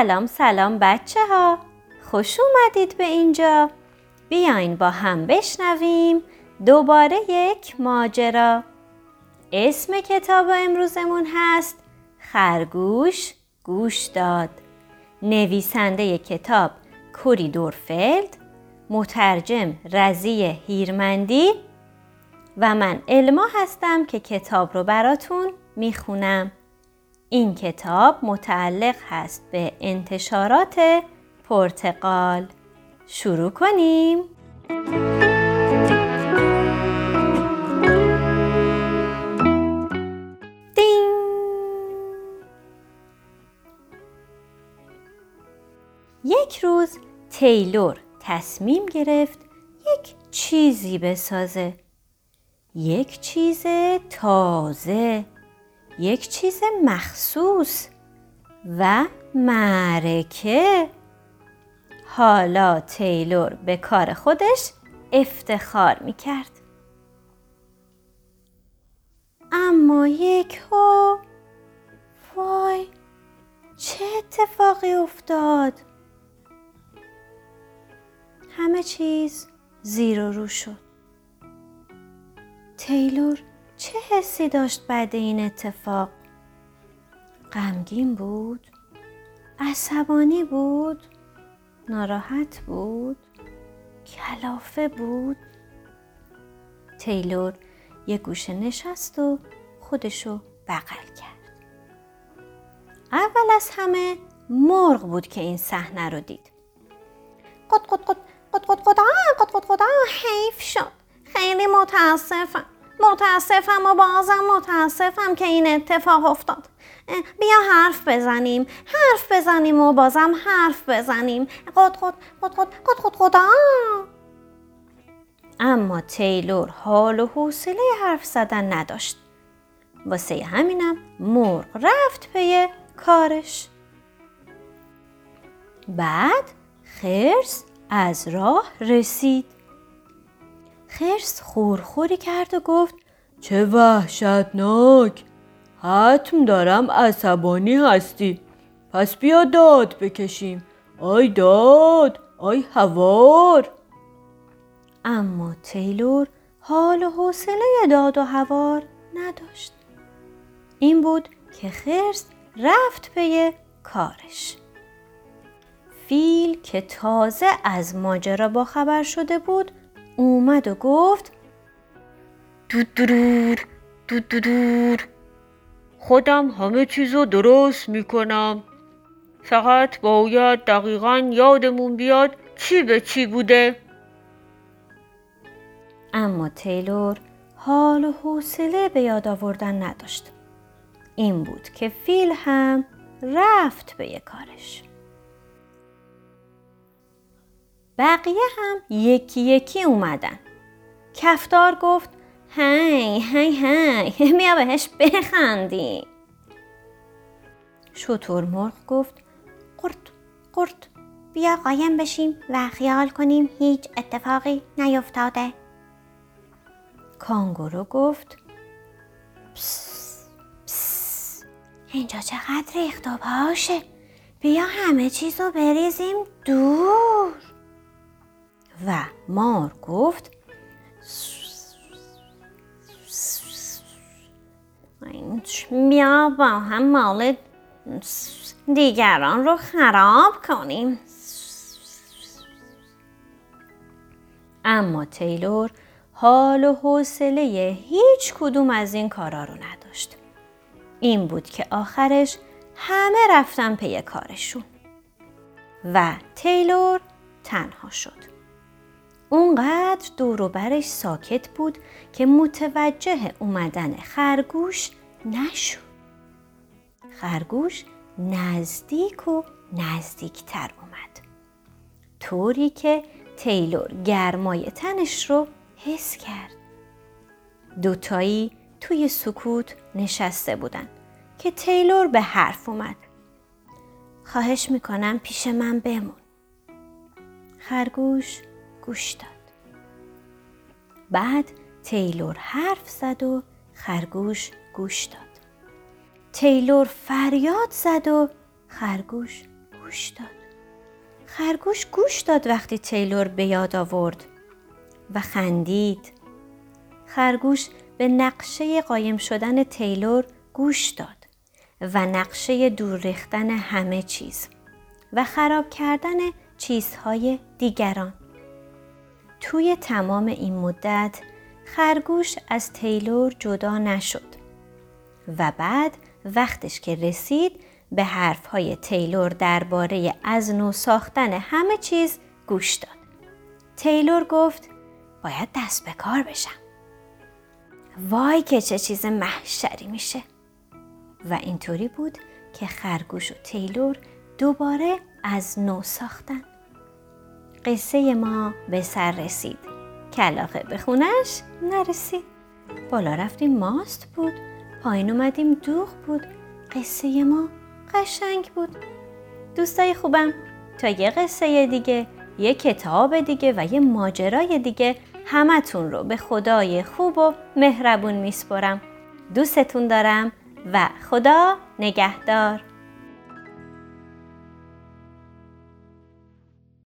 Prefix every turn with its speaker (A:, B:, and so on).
A: سلام سلام بچه ها خوش اومدید به اینجا. بیاین با هم بشنویم دوباره یک ماجرا. اسم کتاب امروزمون هست خرگوش گوش داد. نویسنده کتاب کوری دورفلد مترجم رزی هیرمندی و من علما هستم که کتاب رو براتون می‌خونم. این کتاب متعلق هست به انتشارات پرتقال. شروع کنیم. یک روز تیلور تصمیم گرفت یک چیزی بسازه. یک چیز تازه. یک چیز مخصوص و معرکه حالا تیلور به کار خودش افتخار می کرد. اما یک هو وای چه اتفاقی افتاد؟ همه چیز زیر و رو شد. تیلور چه حسی داشت بعد این اتفاق؟ غمگین بود؟ عصبانی بود؟ ناراحت بود؟ کلافه بود؟ تیلور یه گوشه نشست و خودشو بغل کرد. اول از همه مرغ بود که این صحنه رو دید. قد قد قد قد قد قد قد قد حیف شد. خیلی متاسفم. متاسفم و بازم متاسفم که این اتفاق افتاد. بیا حرف بزنیم حرف بزنیم و بازم حرف بزنیم. قد قد قد قد قد قد قد اما تیلور حال و حوصله حرف زدن نداشت. واسه همینم مرغ رفت پی کارش. بعد خرس از راه رسید. خرس خورخوری کرد و گفت چه وحشتناک! حتم دارم عصبانی هستی. پس بیا داد بکشیم. آی داد آی هوار! اما تیلور حال و حوصله داد و هوار نداشت. این بود که خرس رفت پی کارش. فیل که تازه از ماجرا با خبر شده بود اومد و گفت دود دور دود دور خودم همه چیزو درست می‌کنم. فقط باید دقیقا یادمون بیاد چی به چی بوده. اما تیلور حال و حوصله به یاد آوردن نداشت. این بود که فیل هم رفت به یه کارش. بقیه هم یکی یکی اومدن. کفتار گفت هی هی هی بیا بهش بخندی. شطور مرغ گفت قرد قرد بیا قایم بشیم و خیال کنیم هیچ اتفاقی نیفتاده. کانگورو گفت پس پس اینجا چقدر ریخت بیا همه چیز رو بریزیم دور. و مار گفت بیا با هم مال دیگران رو خراب کنیم. اما تیلور حال و حوصله هیچ کدوم از این کارا رو نداشت. این بود که آخرش همه رفتن پی کارشون. و تیلور تنها شد. اونقدر دور برش ساکت بود که متوجه اومدن خرگوش نشد. خرگوش نزدیک و نزدیکتر اومد. طوری که تیلور گرمای تنش رو حس کرد. دوتایی توی سکوت نشسته بودن که تیلور به حرف اومد. خواهش می‌کنم پیش من بمون. خرگوش گوش داد. بعد تیلور حرف زد و خرگوش گوش داد. تیلور فریاد زد و خرگوش گوش داد. خرگوش گوش داد وقتی تیلور به یاد آورد و خندید. خرگوش به نقشه قایم شدن تیلور گوش داد و نقشه دور ریختن همه چیز و خراب کردن چیزهای دیگران. توی تمام این مدت خرگوش از تیلور جدا نشد و بعد وقتش که رسید به حرفهای تیلور درباره از نو ساختن همه چیز گوش داد. تیلور گفت باید دست به کار بشم. وای که چه چیز محشری میشه. و اینطوری بود که خرگوش و تیلور دوباره از نو ساختن. قصه ما به سر رسید. کلاقه به خونش نرسید. بالا رفتیم ماست بود. پایین اومدیم دوغ بود. قصه ما قشنگ بود. دوستای خوبم تا یه قصه دیگه یه کتاب دیگه و یه ماجرای دیگه همتون رو به خدای خوب و مهربون میسپرم دوستتون دارم و خدا نگهدار